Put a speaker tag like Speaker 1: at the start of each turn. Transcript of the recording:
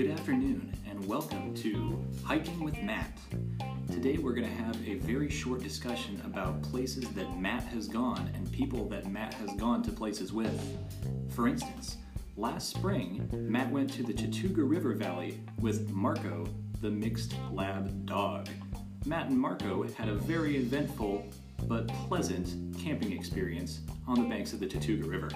Speaker 1: Good afternoon, and welcome to Hiking with Matt. Today we're going to have a very short discussion about places that Matt has gone and people that Matt has gone to places with. For instance, last spring, Matt went to the Chattooga River Valley with Marco, the mixed lab dog. Matt and Marco had a very eventful but pleasant camping experience on the banks of the Chattooga River.